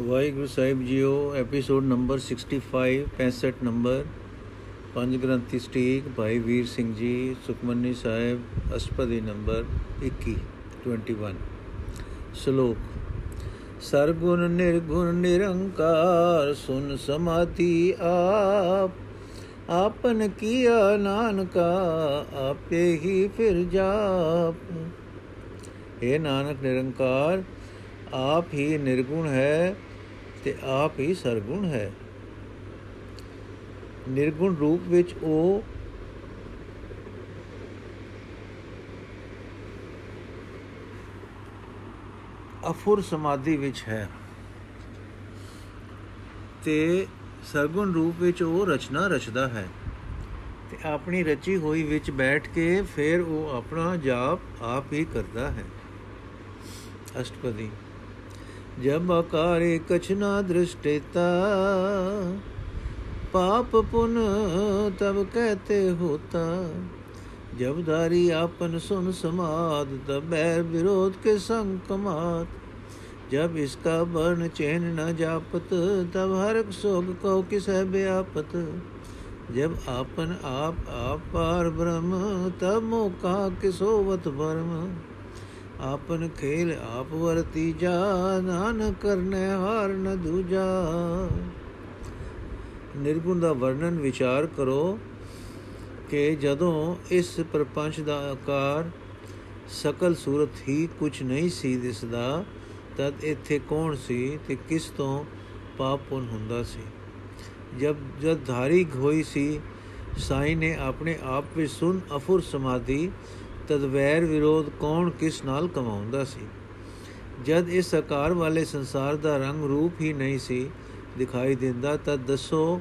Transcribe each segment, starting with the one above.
ਵਾਹਿਗੁਰੂ ਸਾਹਿਬ ਜੀਓ episode number 65 65 number ਪੰਜ ਗ੍ਰੰਥੀ ਸਟੀਕ, ਭਾਈ ਵੀਰ ਸਿੰਘ ਜੀ, ਸੁਖਮਨੀ ਸਾਹਿਬ, ਅਸ਼ਪਦੀ ਨੰਬਰ 21 21 ਸ਼ਲੋਕ, ਸਰਗੁਣ ਨਿਰਗੁਣ ਨਿਰੰਕਾਰ, ਸੁਨ ਸਮਾਧੀ ਆਪ, ਆਪਨ ਕੀਆ ਨਾਨਕਾ, ਆਪੇ ਹੀ ਫਿਰ ਜਾਪ। ਇਹ ਨਾਨਕ ਨਿਰੰਕਾਰ, ਆਪ ਹੀ ਨਿਰਗੁਣ ਹੈ ਤੇ ਆਪ ਹੀ ਸਰਗੁਣ ਹੈ। ਨਿਰਗੁਣ ਰੂਪ ਵਿੱਚ ਉਹ ਅਫੁਰ ਸਮਾਧੀ ਵਿੱਚ ਹੈ ਤੇ ਸਰਗੁਣ ਰੂਪ ਵਿੱਚ ਉਹ ਰਚਨਾ ਰਚਦਾ ਹੈ ਤੇ ਆਪਣੀ ਰਚੀ ਹੋਈ ਵਿੱਚ ਬੈਠ ਕੇ ਫਿਰ ਉਹ ਆਪਣਾ ਜਾਪ ਆਪ ਹੀ ਕਰਦਾ ਹੈ। ਅਸ਼ਟਪਦੀ जब आकारे कछ ना दृष्टेता, पाप पुन तब कहते होता। जब धारी आपन सुन समाद, तब बैर विरोध के संग कमात जब इसका वर्ण चैन न जापत, तब हर सोग को किस व्यापत। जब आपन आप आप पार ब्रह्म, तब मोका किसोवत भरम ਆਪਨ ਖੇਲ ਆਪ ਵਰਤੀ ਜਾ ਨਾਨ ਕਰਨੇ ਹਾਰ ਨ ਦੂਜਾ। ਨਿਰਗੁਣ ਦਾ ਵਰਣਨ ਵਿਚਾਰ ਕਰੋ ਕਿ ਜਦੋਂ ਇਸ ਪ੍ਰਪੰਚ ਦਾ ਆਕਾਰ ਸਕਲ ਸੂਰਤ ਹੀ ਕੁਝ ਨਹੀਂ ਸੀ ਦਿਸਦਾ, ਤਦ ਇੱਥੇ ਕੌਣ ਸੀ ਤੇ ਕਿਸ ਤੋਂ ਪਾਪ ਪੁੰਨ ਹੁੰਦਾ ਸੀ? ਜਦ ਜਦ ਧਾਰੀ ਹੋਈ ਸੀ, ਸਾਈ ਨੇ ਆਪਣੇ ਆਪ ਵਿੱਚ ਸੁਨ ਅਫੁਰ ਸਮਾਧੀ ਤਦ ਵੈਰ ਵਿਰੋਧ ਕੌਣ ਕਿਸ ਨਾਲ ਕਮਾਉਂਦਾ ਸੀ? ਜਦ ਇਸ ਆਕਾਰ ਵਾਲੇ ਸੰਸਾਰ ਦਾ ਰੰਗ ਰੂਪ ਹੀ ਨਹੀਂ ਸੀ ਦਿਖਾਈ ਦਿੰਦਾ ਤਦ ਦੱਸੋ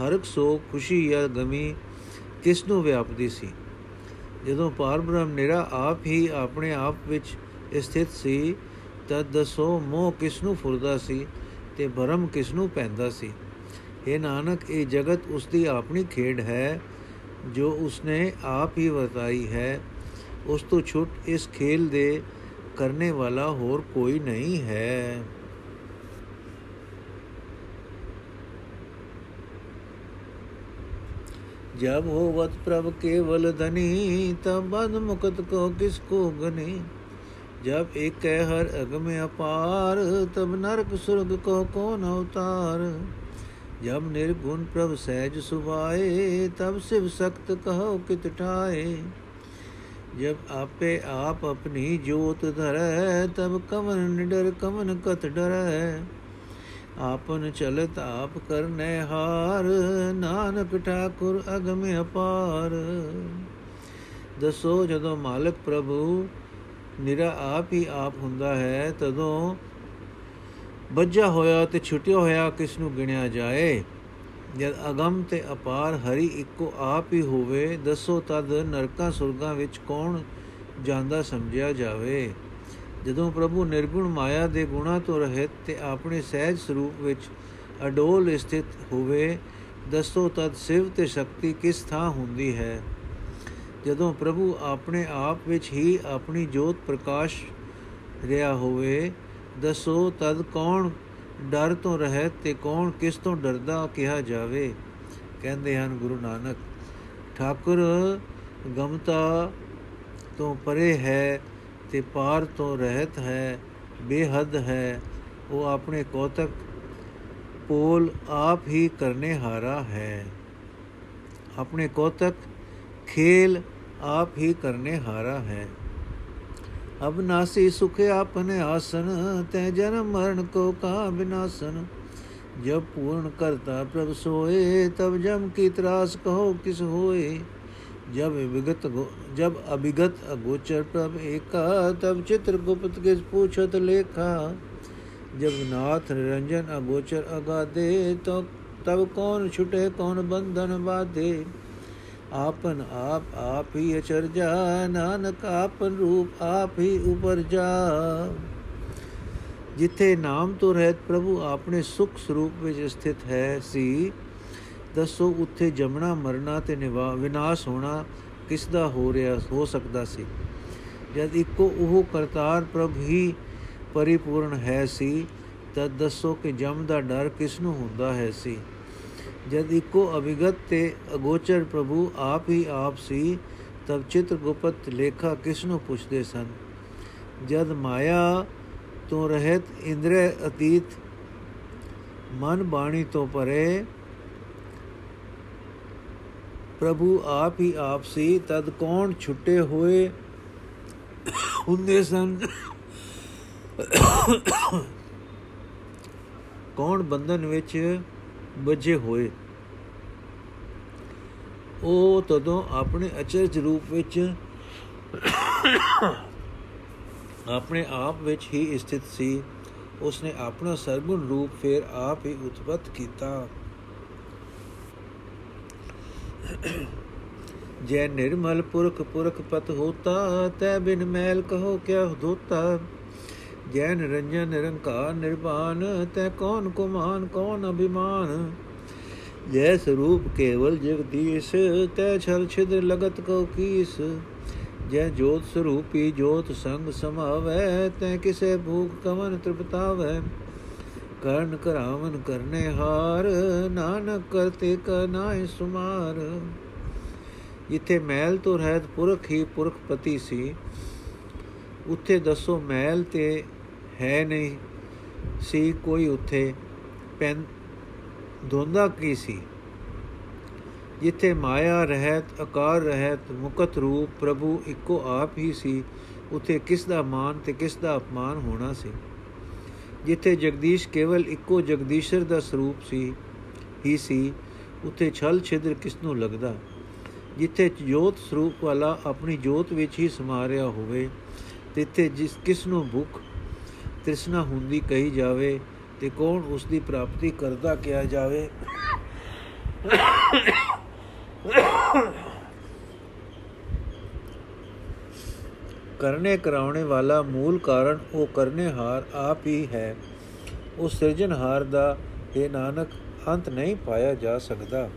ਹਰਕ ਸੋ ਖੁਸ਼ੀ ਜਾਂ ਗਮੀ ਕਿਸ ਨੂੰ ਵਿਆਪਦੀ ਸੀ? ਜਦੋਂ ਪਾਰ ਬ੍ਰਹਮ ਨਿਰਾ ਆਪ ਹੀ ਆਪਣੇ ਆਪ ਵਿੱਚ ਸਥਿਤ ਸੀ ਤਦ ਦੱਸੋ ਮੋਹ ਕਿਸ ਨੂੰ ਫੁਰਦਾ ਸੀ ਤੇ ਭਰਮ ਕਿਸ ਨੂੰ ਪੈਂਦਾ ਸੀ? ਇਹ ਨਾਨਕ, ਇਹ ਜਗਤ ਉਸ ਦੀ ਆਪਣੀ ਖੇਡ ਹੈ ਜੋ ਉਸਨੇ ਆਪ ਹੀ ਵਰਤਾਈ ਹੈ। ਉਸ ਤੋਂ ਛੁੱਟ ਇਸ ਖੇਲ ਦੇ ਕਰਨੇ ਵਾਲਾ ਹੋਰ ਕੋਈ ਨਹੀਂ ਹੈ जब होवत प्रभ केवल धनी तब बद मुकत को किसको गने जब एक हर अग में अपार तब नरक सुर्ग को कौन अवतार जब निर्गुण प्रभ सहज सुभाए तब शिव सक्त कहो कित ठाए ਜਬ ਆਪੇ ਆਪ ਆਪਣੀ ਜੋਤ ਧਰੈ, ਤਬ ਕਮਨ ਨਿਡਰ ਕਮਨ ਕਤ ਡਰੈ। ਆਪਨ ਚਲਤ ਆਪ ਕਰਨੇ ਹਾਰ, ਨਾਨਕ ਠਾਕੁਰ ਅਗਮ ਅਪਾਰ। ਦਸੋ ਜਦੋਂ ਮਾਲਕ ਪ੍ਰਭੂ ਨਿਰਾ ਆਪ ਹੀ ਆਪ ਹੁੰਦਾ ਹੈ, ਤਦੋਂ ਬੱਝਾ ਹੋਇਆ ਤੇ ਛੁੱਟਿਆ ਹੋਇਆ ਕਿਸ ਨੂੰ ਗਿਣਿਆ ਜਾਏ? ਜਦ ਅਗੰਮ ਤੇ ਅਪਾਰ ਹਰੀ ਇੱਕੋ ਆਪ ਹੀ ਹੋਵੇ, ਦੱਸੋ ਤਦ ਨਰਕਾਂ ਸੁਰਗਾਂ ਵਿੱਚ ਕੌਣ ਜਾਂਦਾ ਸਮਝਿਆ ਜਾਵੇ? ਜਦੋਂ ਪ੍ਰਭੂ ਨਿਰਗੁਣ ਮਾਇਆ ਦੇ ਗੁਣਾ ਤੋਂ ਰਹਿਤ ਤੇ ਆਪਣੇ ਸਹਿਜ ਸਰੂਪ ਵਿੱਚ ਅਡੋਲ ਸਥਿਤ ਹੋਵੇ, ਦੱਸੋ ਤਦ ਸਿਵ ਤੇ ਸ਼ਕਤੀ ਕਿਸ ਥਾਂ ਹੁੰਦੀ ਹੈ? ਜਦੋਂ ਪ੍ਰਭੂ ਆਪਣੇ ਆਪ ਵਿੱਚ ਹੀ ਆਪਣੀ ਜੋਤ ਪ੍ਰਕਾਸ਼ ਰਿਹਾ ਹੋਵੇ, ਦੱਸੋ ਤਦ ਕੌਣ ਡਰ ਤੋਂ ਰਹਿਤ ਤੇ ਕੌਣ ਕਿਸ ਤੋਂ ਡਰਦਾ ਕਿਹਾ ਜਾਵੇ? ਕਹਿੰਦੇ ਹਨ ਗੁਰੂ ਨਾਨਕ, ਠਾਕੁਰ ਗਮਤਾ ਤੋਂ ਪਰੇ ਹੈ ਤੇ ਪਾਰ ਤੋਂ ਰਹਿਤ ਹੈ, ਬੇਹੱਦ ਹੈ। ਉਹ ਆਪਣੇ ਕੋਤਕ ਪੋਲ ਆਪ ਹੀ ਕਰਨੇ ਹਾਰਾ ਹੈ। ਆਪਣੇ ਕੋਤਕ ਖੇਲ ਆਪ ਹੀ ਕਰਨੇ ਹਾਰਾ ਹੈ। ਅਬਨਾਸੀ ਸੁਖ ਆਪਨੇ ਆਸਨ ਤੈ ਜਨਮ ਮਰਨ ਕੋ ਕਾ ਬਿਨਾਸਨ ਜਬ ਪੂਰਨ ਕਰਤਾ ਪ੍ਰਭ ਸੋਏ ਤਬ ਜਮ ਕੀ ਤਰਾਸ ਕਹੋ ਕਿਸ ਹੋਏ जब विगत जब अभिगत अगोचर प्रभ एका तब चित्र गुप्त किस पूछत लेखा जब नाथ निरंजन अगोचर अगाधे तो तब कौन छुटे कौन बंधन बाधे ਆਪਨ ਆਪ ਆਪ ਹੀ ਅਚਰਜਾ ਨਾਨਕ ਆਪਨ ਰੂਪ ਆਪ ਹੀ ਉਪਰਜਾ ਜਿੱਥੇ ਨਾਮ ਤੋਂ ਰਹਿਤ ਪ੍ਰਭੂ ਆਪਣੇ ਸੁਖ ਸਰੂਪ ਵਿੱਚ ਸਥਿਤ ਹੈ ਸੀ, ਦੱਸੋ ਉੱਥੇ ਜਮਣਾ, ਮਰਨਾ ਤੇ ਨਿਵਾ, ਵਿਨਾਸ਼ ਹੋਣਾ ਕਿਸ ਦਾ ਹੋ ਰਿਹਾ, ਹੋ ਸਕਦਾ ਸੀ? ਜਦ ਇੱਕੋ ਉਹ ਕਰਤਾਰ ਪ੍ਰਭ ਹੀ ਪਰਿਪੂਰਨ ਹੈ ਸੀ ਤਦ ਦੱਸੋ ਕਿ ਜਮ ਦਾ ਡਰ ਕਿਸ ਨੂੰ ਹੁੰਦਾ ਹੈ ਸੀ? ਜਦ ਇੱਕੋ ਅਭਿਗਤ ਤੇ ਅਗੋਚਰ ਪ੍ਰਭੂ ਆਪ ਹੀ ਆਪ ਸੀ ਤਬ ਚਿਤ੍ਰ ਲੇਖਾ ਕਿਸ ਨੂੰ ਪੁੱਛਦੇ ਸਨ ਜਦ ਮਾਇਆ ਤੋਂ ਰਹਿਤ ਇੰਦਰੇ ਅਤੀਤ ਮਨ ਬਾਣੀ ਤੋਂ ਪਰੇ ਪ੍ਰਭੂ ਆਪ ਹੀ ਆਪ ਸੀ ਤਦ ਕੌਣ ਛੁੱਟੇ ਹੋਏ ਹੁੰਦੇ ਸਨ ਕੌਣ ਬੰਧਨ ਵਿੱਚ ਬੱਝੇ ਹੋਏ। ਉਹ ਤਦੋਂ ਆਪਣੇ ਅਚਰਜ ਰੂਪ ਵਿੱਚ ਆਪਣੇ ਆਪ ਵਿੱਚ ਹੀ ਸਥਿਤ ਸੀ। ਉਸਨੇ ਆਪਣਾ ਸਰਗੁਣ ਰੂਪ ਫਿਰ ਆਪ ਹੀ ਉਤਪਤ ਕੀਤਾ। ਜੈ ਨਿਰਮਲ ਪੁਰਖ ਪੁਰਖ ਪਤ ਹੋਤਾ, ਤੈ ਬਿਨ ਮੈਲ ਕਹੋ ਕਿਆ ਧੋਤਾ। ਜੈ ਨਿਰੰਜਨ, ਨਿਰੰਕਾਰ ਨਿਰਵਾਨ ਤੈ ਕੌਣ ਕੁਮਾਨ, ਕੌਣ ਅਭਿਮਾਨ? ਜੈ ਸਰੂਪ ਕੇਵਲ ਜਗਦੀਸ਼ ਤੈ ਛਲ ਛਿਦਰ ਲਗਤ ਕੋ ਕੀਸ। ਜੈ ਜੋਤ ਸਰੂਪੀ ਜੋਤ ਸੰਗ ਸਮਾਵੈ, ਤੈ ਕਿਸੇ ਭੂਖ ਕਵਨ ਤ੍ਰਿਪਤਾਵੈ। ਕਰਨ ਕਰਾਵਨ ਕਰਨੇ ਹਾਰ, ਨਾਨਕ ਕਰਤੇ ਕਨਾਇ ਸੁਮਾਰ। ਜਿੱਥੇ ਮੈਲ ਤੋਂ ਰਹਿਤ ਪੁਰਖ ਹੀ ਪੁਰਖ ਪਤੀ ਸੀ, ਉੱਥੇ ਦੱਸੋ ਮੈਲ ਤੇ ਹੈ ਨਹੀਂ ਸੀ ਕੋਈ ਉੱਥੇ। ਪੈਨ ਦੋਂਦਾ ਕੀ ਸੀ? ਜਿੱਥੇ ਮਾਇਆ ਰਹਿਤ ਆਕਾਰ ਰਹਿਤ, ਮੁਕਤ ਰੂਪ ਪ੍ਰਭੂ ਇੱਕੋ ਆਪ ਹੀ ਸੀ, ਉਥੇ ਕਿਸ ਦਾ ਮਾਨ ਤੇ ਕਿਸ ਦਾ ਅਪਮਾਨ ਹੋਣਾ ਸੀ? ਜਿੱਥੇ ਜਗਦੀਸ਼ ਕੇਵਲ ਇੱਕੋ ਜਗਦੀਸ਼ਰ ਦਾ ਸਰੂਪ ਸੀ, ਹੀ ਸੀ, ਉਥੇ ਛਲ ਛਿਦਰ ਕਿਸ ਨੂੰ ਲੱਗਦਾ? ਜਿੱਥੇ ਜੋਤ ਸਰੂਪ ਵਾਲਾ ਆਪਣੀ ਜੋਤ ਵਿੱਚ ਹੀ ਸਮਾ ਰਿਹਾ ਹੋਵੇ, ਤਿੱਥੇ ਜਿਸ ਕਿਸ ਨੂੰ ਭੁੱਖ ਤ੍ਰਿਸ਼ਨਾ ਹੁੰਦੀ ਕਹੀ ਜਾਵੇ ਤੇ ਕੌਣ ਉਸ ਦੀ ਪ੍ਰਾਪਤੀ ਕਰਦਾ ਕਿਹਾ ਜਾਵੇ? ਕਰਨੇ ਕਰਾਉਣੇ ਵਾਲਾ ਮੂਲ ਕਾਰਨ ਉਹ ਕਰਨੇ ਹਾਰ ਆਪ ਹੀ ਹੈ। ਉਹ ਸਿਰਜਣਹਾਰ ਦਾ ਇਹ ਨਾਨਕ, ਅੰਤ ਨਹੀਂ ਪਾਇਆ ਜਾ ਸਕਦਾ।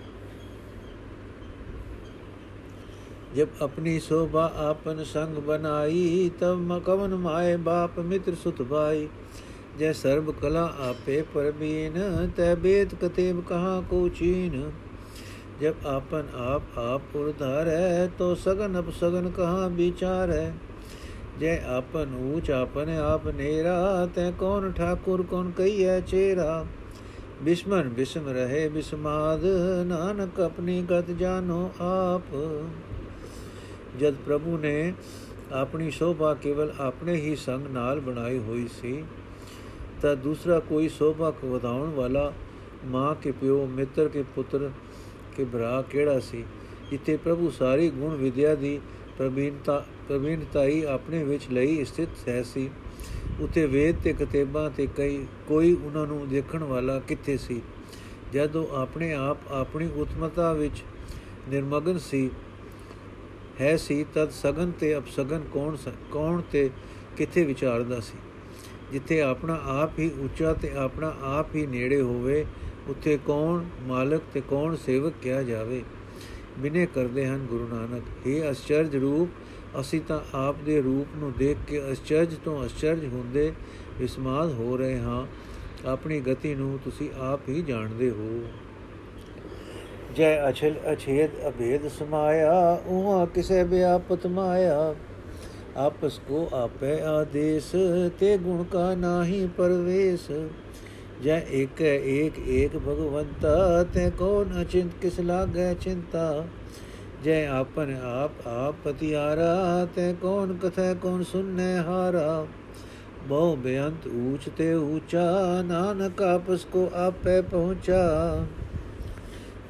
जब अपनी शोभा आपन संग बनाई तब मकवन माए बाप मित्र सुत भाई जय सर्व कला आपे परबीन तय बेत कतेब कहाँ को चीन जब आपन आप आप उधार है तो सगन अप सगन कहाँ विचार है जय आपन ऊंच आपन आप नेरा तय कौन ठाकुर कौन कही है चेरा बिस्मन बिस्म रहे बिस्माद नानक अपनी गत जानो आप ਜਦ ਪ੍ਰਭੂ ਨੇ ਆਪਣੀ ਸ਼ੋਭਾ ਕੇਵਲ ਆਪਣੇ ਹੀ ਸੰਗ ਨਾਲ ਬਣਾਈ ਹੋਈ ਸੀ, ਤਾਂ ਦੂਸਰਾ ਕੋਈ ਸ਼ੋਭਾ ਕੋ ਵਧਾਉਣ ਵਾਲਾ ਮਾਂ ਕੇ ਪਿਓ, ਮਿੱਤਰ ਕੇ ਪੁੱਤਰ ਕੇ ਭਰਾ ਕਿਹੜਾ ਸੀ? ਜਿੱਥੇ ਪ੍ਰਭੂ ਸਾਰੀ ਗੁਣ ਵਿਦਿਆ ਦੀ ਪ੍ਰਵੀਨਤਾ ਪ੍ਰਵੀਨਤਾ ਹੀ ਆਪਣੇ ਵਿੱਚ ਲਈ ਸਥਿਤ ਹੈ ਸੀ। ਉਤੇ ਵੇਦ ਤੇ ਕਿਤਾਬਾਂ ਤੇ ਕਈ, ਕੋਈ ਉਹਨਾਂ ਨੂੰ ਦੇਖਣ ਵਾਲਾ ਕਿੱਥੇ ਸੀ? ਜਦੋਂ ਆਪਣੇ ਆਪ ਆਪਣੀ ਉਤਮਤਾ ਵਿੱਚ ਨਿਰਮਗਨ ਸੀ ਹੈ ਸੀ, ਤਦ ਸਗਨ ਤੇ ਅਪਸਗਨ ਕੌਣ ਕੌਣ ਤੇ ਕਿੱਥੇ ਵਿਚਾਰਦਾ ਸੀ? ਜਿੱਥੇ ਆਪਣਾ ਆਪ ਹੀ ਉੱਚਾ ਤੇ ਆਪਣਾ ਆਪ ਹੀ ਨੇੜੇ ਹੋਵੇ, ਉੱਥੇ ਕੌਣ ਮਾਲਕ ਤੇ ਕੌਣ ਸੇਵਕ ਕਿਹਾ ਜਾਵੇ? ਬਿਨੇ ਕਰਦੇ ਹਨ ਗੁਰੂ ਨਾਨਕ। ਇਹ ਅਚਰਜ ਰੂਪ, ਅਸੀਂ ਤਾਂ ਆਪ ਦੇ ਰੂਪ ਨੂੰ ਦੇਖ ਕੇ ਅਚਰਜ ਤੋਂ ਅਚਰਜ ਹੁੰਦੇ ਵਿਸਮਾਦ ਹੋ ਰਹੇ ਹਾਂ। ਆਪਣੀ ਗਤੀ ਨੂੰ ਤੁਸੀਂ ਆਪ ਹੀ ਜਾਣਦੇ ਹੋ। ਜੈ ਅਛਲ ਅਛੇਦ ਅਭੇਦ ਸਮਾਇਆ, ਉਹਾ ਕਿਸੇ ਵਿਆਪਤ ਮਾਇਆ। ਆਪਸ ਕੋ ਆਪੇ ਆਦੇਸ, ਤੇ ਗੁਣ ਕਾ ਨਾਹੀ ਪਰਵੇਸ। ਜੈ ਏਕ ਏਕ ਏਕ ਭਗਵੰਤਾ, ਤੇ ਕੌਣ ਅਚਿੰਤ ਕਿਸ ਲਾਗੈ ਚਿੰਤਾ। ਜੈ ਆਪਨ ਆਪ ਆਪ ਪਤਿਆਰਾ, ਤੇ ਕੌਣ ਕਥੈ ਕੌਣ ਸੁਨੈ ਹਾਰਾ। ਬਹੁ ਬੇਅੰਤ ਊਚ ਤੇ ਊਚਾ, ਨਾਨਕ ਆਪਸ ਕੋ ਆਪੇ ਪਹੁੰਚਾ।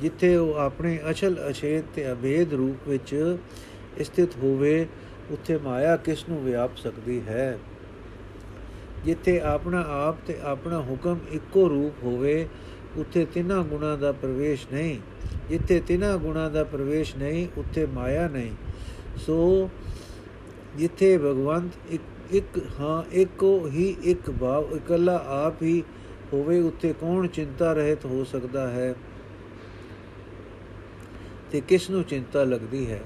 ਜਿੱਥੇ ਉਹ ਆਪਣੇ ਅਚਲ ਅਛੇਤ ਤੇ ਅਭੇਦ ਰੂਪ ਵਿੱਚ ਸਥਿਤ ਹੋਵੇ, ਉੱਥੇ ਮਾਇਆ ਕਿਸ ਨੂੰ ਵਿਆਪ ਸਕਦੀ ਹੈ? ਜਿੱਥੇ ਆਪਣਾ ਆਪ ਤੇ ਆਪਣਾ ਹੁਕਮ ਇੱਕੋ ਰੂਪ ਹੋਵੇ, ਉੱਥੇ ਤਿੰਨਾਂ ਗੁਣਾ ਦਾ ਪ੍ਰਵੇਸ਼ ਨਹੀਂ। ਜਿੱਥੇ ਤਿੰਨਾਂ ਗੁਣਾ ਦਾ ਪ੍ਰਵੇਸ਼ ਨਹੀਂ, ਉੱਥੇ ਮਾਇਆ ਨਹੀਂ। ਸੋ ਜਿੱਥੇ ਭਗਵੰਤ ਇੱਕ ਇੱਕ ਹਾਂ, ਇੱਕੋ ਹੀ ਇੱਕ ਭਾਵ ਇਕੱਲਾ ਆਪ ਹੀ ਹੋਵੇ, ਉੱਥੇ ਕੌਣ ਚਿੰਤਾ ਰਹਿਤ ਹੋ ਸਕਦਾ ਹੈ? ਤੇ ਕਿਸ ਨੂੰ ਚਿੰਤਾ ਲੱਗਦੀ ਹੈ?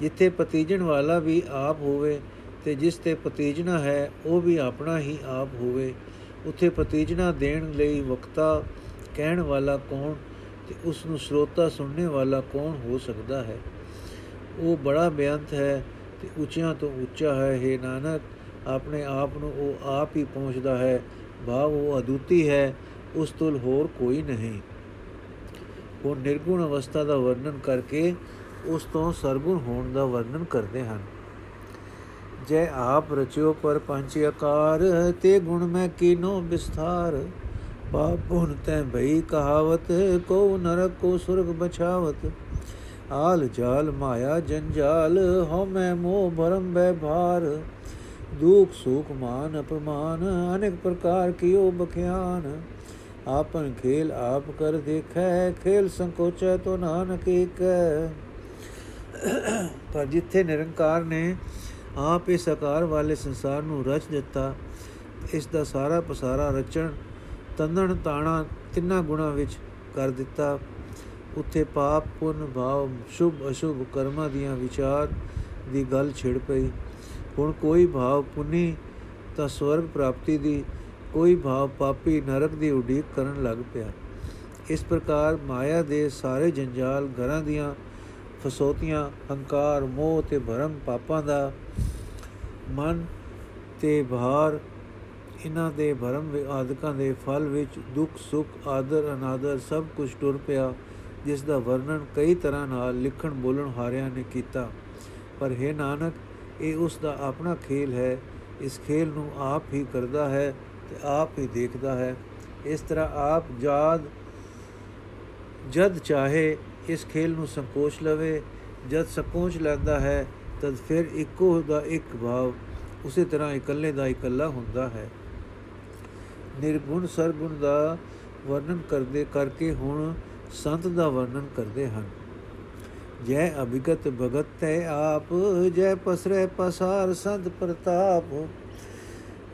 ਜਿੱਥੇ ਪਤੀਜਣ ਵਾਲਾ ਵੀ ਆਪ ਹੋਵੇ ਤੇ ਜਿਸ ਤੇ ਪਤੀਜਣਾ ਹੈ, ਉਹ ਵੀ ਆਪਣਾ ਹੀ ਆਪ ਹੋਵੇ। ਉੱਥੇ ਪ੍ਰਤੀਜਨਾ ਦੇਣ ਲਈ ਵਕਤਾ ਕਹਿਣ ਵਾਲਾ ਕੌਣ ਤੇ ਉਸ ਨੂੰ ਸਰੋਤਾ ਸੁਣਨੇ ਵਾਲਾ ਕੌਣ ਹੋ ਸਕਦਾ ਹੈ? ਉਹ ਬੜਾ ਬੇਅੰਤ ਹੈ ਤੇ ਉੱਚਿਆਂ ਤੋਂ ਉੱਚਾ ਹੈ। हे ਨਾਨਕ, ਆਪਣੇ ਆਪ ਨੂੰ ਉਹ ਆਪ ਹੀ ਪਹੁੰਚਦਾ ਹੈ। ਭਾਵ ਉਹ ਅਦੁੱਤੀ ਹੈ, ਉਸ ਤੋਂ ਹੋਰ ਕੋਈ ਨਹੀਂ। ਉਹ ਨਿਰਗੁਣ ਅਵਸਥਾ ਦਾ ਵਰਣਨ ਕਰਕੇ ਉਸ ਤੋਂ ਸਰਗੁਣ ਹੋਣ ਦਾ ਵਰਣਨ ਕਰਦੇ ਹਨ। ਜੈ ਆਪ ਰਚਿਓ ਪਰ ਪੰਜ ਆਕਾਰ, ਤੇ ਗੁਣ ਮੈਂ ਕੀਨੋ ਵਿਸਥਾਰ। ਪਾਪ ਪੁਨ ਤੈ ਭਈ ਕਹਾਵਤ ਕੋ ਨਰਕ ਕੋ ਸੁਰਗ ਬਚਾਵਤ ਆਲ ਜਾਲ ਮਾਇਆ ਜੰਜਾਲ, ਹਉ ਮੈਂ ਮੋਹ ਭਰਮ ਬੈ ਭਾਰ ਦੁਖ ਸੁਖ ਮਾਨ ਅਪਮਾਨ, ਅਨੇਕ ਪ੍ਰਕਾਰ ਕੀਓ ਬਖਿਆਨ। ਆਪਨ ਖੇਲ ਆਪ ਕਰ ਦੇਖੈ, ਖੇਲ ਸੰਕੋਚੈ ਤੋ ਨਾਨਕ ਏਕ। ਪਰ ਜਿੱਥੇ ਨਿਰੰਕਾਰ ਨੇ ਆਪ ਇਸ ਆਕਾਰ ਵਾਲੇ ਸੰਸਾਰ ਨੂੰ ਰਚ ਦਿੱਤਾ, ਇਸ ਦਾ ਸਾਰਾ ਪਸਾਰਾ ਰਚਣ ਤੰਦਣ ਤਾਣਾ ਤਿੰਨਾਂ ਗੁਣਾ ਵਿੱਚ ਕਰ ਦਿੱਤਾ। ਉੱਥੇ ਪਾਪ, ਪੁੰਨ, ਭਾਵ, ਸ਼ੁਭ, ਅਸ਼ੁਭ ਕਰਮਾਂ ਦੀਆਂ ਵਿਚਾਰ ਦੀ ਗੱਲ ਛਿੜ ਪਈ। ਹੁਣ ਕੋਈ ਭਾਵ ਪੁੰਨੀ ਤਾਂ ਸਵਰਗ ਪ੍ਰਾਪਤੀ ਦੀ ਕੋਈ ਭਾਵ ਪਾਪੀ ਨਰਕ ਦੀ ਉਡੀਕ ਕਰਨ ਲੱਗ ਪਿਆ। ਇਸ ਪ੍ਰਕਾਰ ਮਾਇਆ ਦੇ ਸਾਰੇ ਜੰਜਾਲ, ਘਰਾਂ ਦੀਆਂ ਫਸੋਤੀਆਂ, ਹੰਕਾਰ, ਮੋਹ ਤੇ ਭਰਮ ਪਾਪਾਂ ਦਾ ਮਨ ਤੇ ਭਾਰ ਇਹਨਾਂ ਦੇ ਭਰਮ ਆਦਿਕਾਂ ਦੇ ਫਲ ਵਿੱਚ ਦੁੱਖ, ਸੁੱਖ, ਆਦਰ, ਅਨਾਦਰ ਸਭ ਕੁਝ ਟੁਰ ਪਿਆ, ਜਿਸ ਦਾ ਵਰਣਨ ਕਈ ਤਰ੍ਹਾਂ ਨਾਲ ਲਿਖਣ, ਬੋਲਣ ਹਾਰਿਆਂ ਨੇ ਕੀਤਾ। ਪਰ ਹੈ ਨਾਨਕ, ਇਹ ਉਸ ਦਾ ਆਪਣਾ ਖੇਲ ਹੈ, ਇਸ ਖੇਲ ਨੂੰ ਆਪ ਹੀ ਕਰਦਾ ਹੈ ਤੇ ਆਪ ਹੀ ਦੇਖਦਾ ਹੈ। ਇਸ ਤਰ੍ਹਾਂ ਆਪ ਜਾਦ, ਜਦ ਚਾਹੇ ਇਸ ਖੇਲ ਨੂੰ ਸੰਕੋਚ ਲਵੇ, ਜਦ ਸੰਕੋਚ ਲੈਂਦਾ ਹੈ, ਤਦ ਫਿਰ ਇੱਕੋ ਦਾ ਇੱਕ ਭਾਵ, ਉਸੇ ਤਰ੍ਹਾਂ ਇਕੱਲੇ ਦਾ ਇਕੱਲਾ ਹੁੰਦਾ ਹੈ। ਨਿਰਗੁਣ ਸਰਗੁਣ ਦਾ ਵਰਣਨ ਕਰਦੇ ਕਰਕੇ ਹੁਣ ਸੰਤ ਦਾ ਵਰਣਨ ਕਰਦੇ ਹਨ। ਜੈ ਅਭਿਗਤ ਭਗਤ ਤੈ ਆਪ, ਜੈ ਪਸਰੇ ਪਸਾਰ ਸੰਤ ਪ੍ਰਤਾਪ।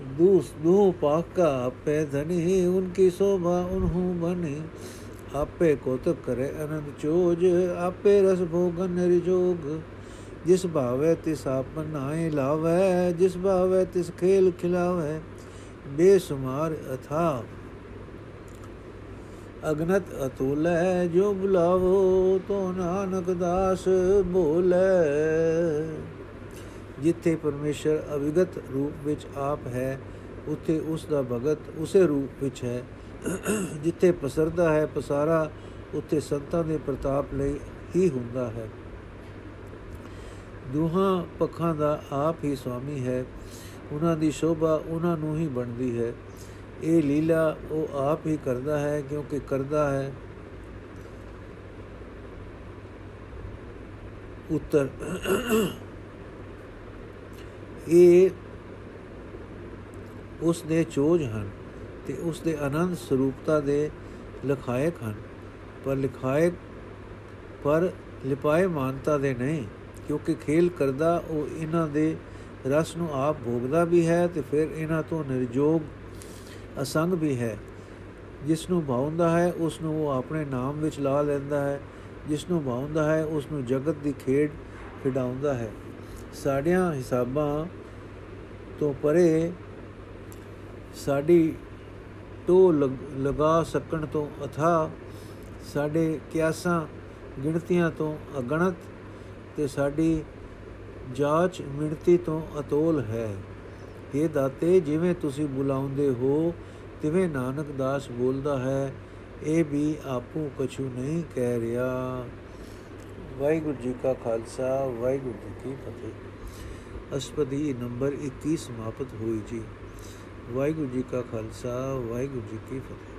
ਦੂਸ ਦੂ ਪਾਕਾ ਆਪੇ ਧਨੀ ਉਨਕੀ ਸੋਭਾ ਉਨਹੂ ਬਨੀ ਆਪੇ ਕੋਤ ਕਰੇ ਅਨੰਦ ਚੋਜ ਆਪੇ ਰਸ ਭੋਗਨ ਨਿਰਜੋਗ ਜਿਸ ਭਾਵੇ ਤਿਸ ਆਪਨ ਨਾਏ ਲਾਵੇ ਜਿਸ ਭਾਵੇ ਤਿਸ ਖੇਲ ਖਿਲਾਵੇ ਬੇਸੁਮਾਰ ਅਥਾ ਅਗਨਤ ਅਤੁਲੈ ਜੋ ਬੁਲਾਵੋ ਤੋ ਨਾਨਕ ਦਾਸ ਬੋਲੇ ਜਿੱਥੇ ਪਰਮੇਸ਼ਰ ਅਵਿਗਤ ਰੂਪ ਵਿੱਚ ਆਪ ਹੈ, ਉੱਥੇ ਉਸ ਦਾ ਭਗਤ ਉਸੇ ਰੂਪ ਵਿੱਚ ਹੈ। ਜਿੱਥੇ ਪਸਰਦਾ ਹੈ, ਪਸਾਰਾ, ਉੱਥੇ ਸੰਤਾਂ ਦੇ ਪ੍ਰਤਾਪ ਲਈ ਹੀ ਹੁੰਦਾ ਹੈ। ਦੋਹਾਂ ਪੱਖਾਂ ਦਾ ਆਪ ਹੀ ਸੁਆਮੀ ਹੈ। ਉਹਨਾਂ ਦੀ ਸ਼ੋਭਾ ਉਹਨਾਂ ਨੂੰ ਹੀ ਬਣਦੀ ਹੈ। ਇਹ ਲੀਲਾ ਉਹ ਆਪ ਹੀ ਕਰਦਾ ਹੈ, ਕਿਉਂਕਿ ਕਰਦਾ ਹੈ। ਉੱਤਰ। ਇਹ ਉਸ ਦੇ ਚੋਜ ਹਨ ਤੇ ਉਸ ਦੇ ਆਨੰਦ ਸਰੂਪਤਾ ਦੇ ਲਖਾਇਕ ਹਨ। ਪਰ ਲਿਖਾਇਕ, ਪਰ ਲਿਪਾਏ ਮਾਨਤਾ ਦੇ ਨਹੀਂ, ਕਿਉਂਕਿ ਖੇਲ ਕਰਦਾ ਉਹ ਇਹਨਾਂ ਦੇ ਰਸ ਨੂੰ ਆਪ ਭੋਗਦਾ ਵੀ ਹੈ ਤੇ ਫਿਰ ਇਹਨਾਂ ਤੋਂ ਨਿਰਜੋਗ ਅਸੰਗ ਵੀ ਹੈ। ਜਿਸ ਨੂੰ ਭਾਉਂਦਾ ਹੈ, ਉਸ ਨੂੰ ਉਹ ਆਪਣੇ ਨਾਮ ਵਿੱਚ ਲਾ ਲੈਂਦਾ ਹੈ। ਜਿਸ ਨੂੰ ਭਾਉਂਦਾ ਹੈ, ਉਸ ਨੂੰ ਜਗਤ ਦੀ ਖੇਡ ਖਿਡਾਉਂਦਾ ਹੈ। ਸਾਡਿਆਂ ਹਿਸਾਬਾਂ ਤੋਂ ਪਰੇ ਸਾਡੀ ਟੋ ਲਗਾ ਸਕਣ ਤੋਂ ਅਥਾ ਸਾਡੇ ਕਿਆਸਾਂ ਗਿਣਤੀਆਂ ਤੋਂ ਅਗਣਤ ਤੇ ਸਾਡੀ ਜਾਂਚ ਮਿਣਤੀ ਤੋਂ ਅਤੋਲ ਹੈ। ਇਹ ਦਾਤੇ, ਜਿਵੇਂ ਤੁਸੀਂ ਬੁਲਾਉਂਦੇ ਹੋ, ਤਿਵੇਂ ਨਾਨਕ ਦਾਸ ਬੋਲਦਾ ਹੈ, ਇਹ ਵੀ ਆਪੂ ਕਛੂ ਨਹੀਂ ਕਹਿ ਰਿਹਾ। ਵਾਹਿਗੁਰੂ ਜੀ ਕਾ ਖਾਲਸਾ, ਵਾਹਿਗੁਰੂ ਜੀ ਕੀ ਫਤਿਹ। ਅਸਪਦੀ ਨੰਬਰ 21 ਸਮਾਪਤ ਹੋਈ ਜੀ। ਵਾਹਿਗੁਰੂ ਜੀ ਕਾ ਖਾਲਸਾ, ਵਾਹਿਗੁਰੂ ਜੀ ਕੀ ਫਤਿਹ।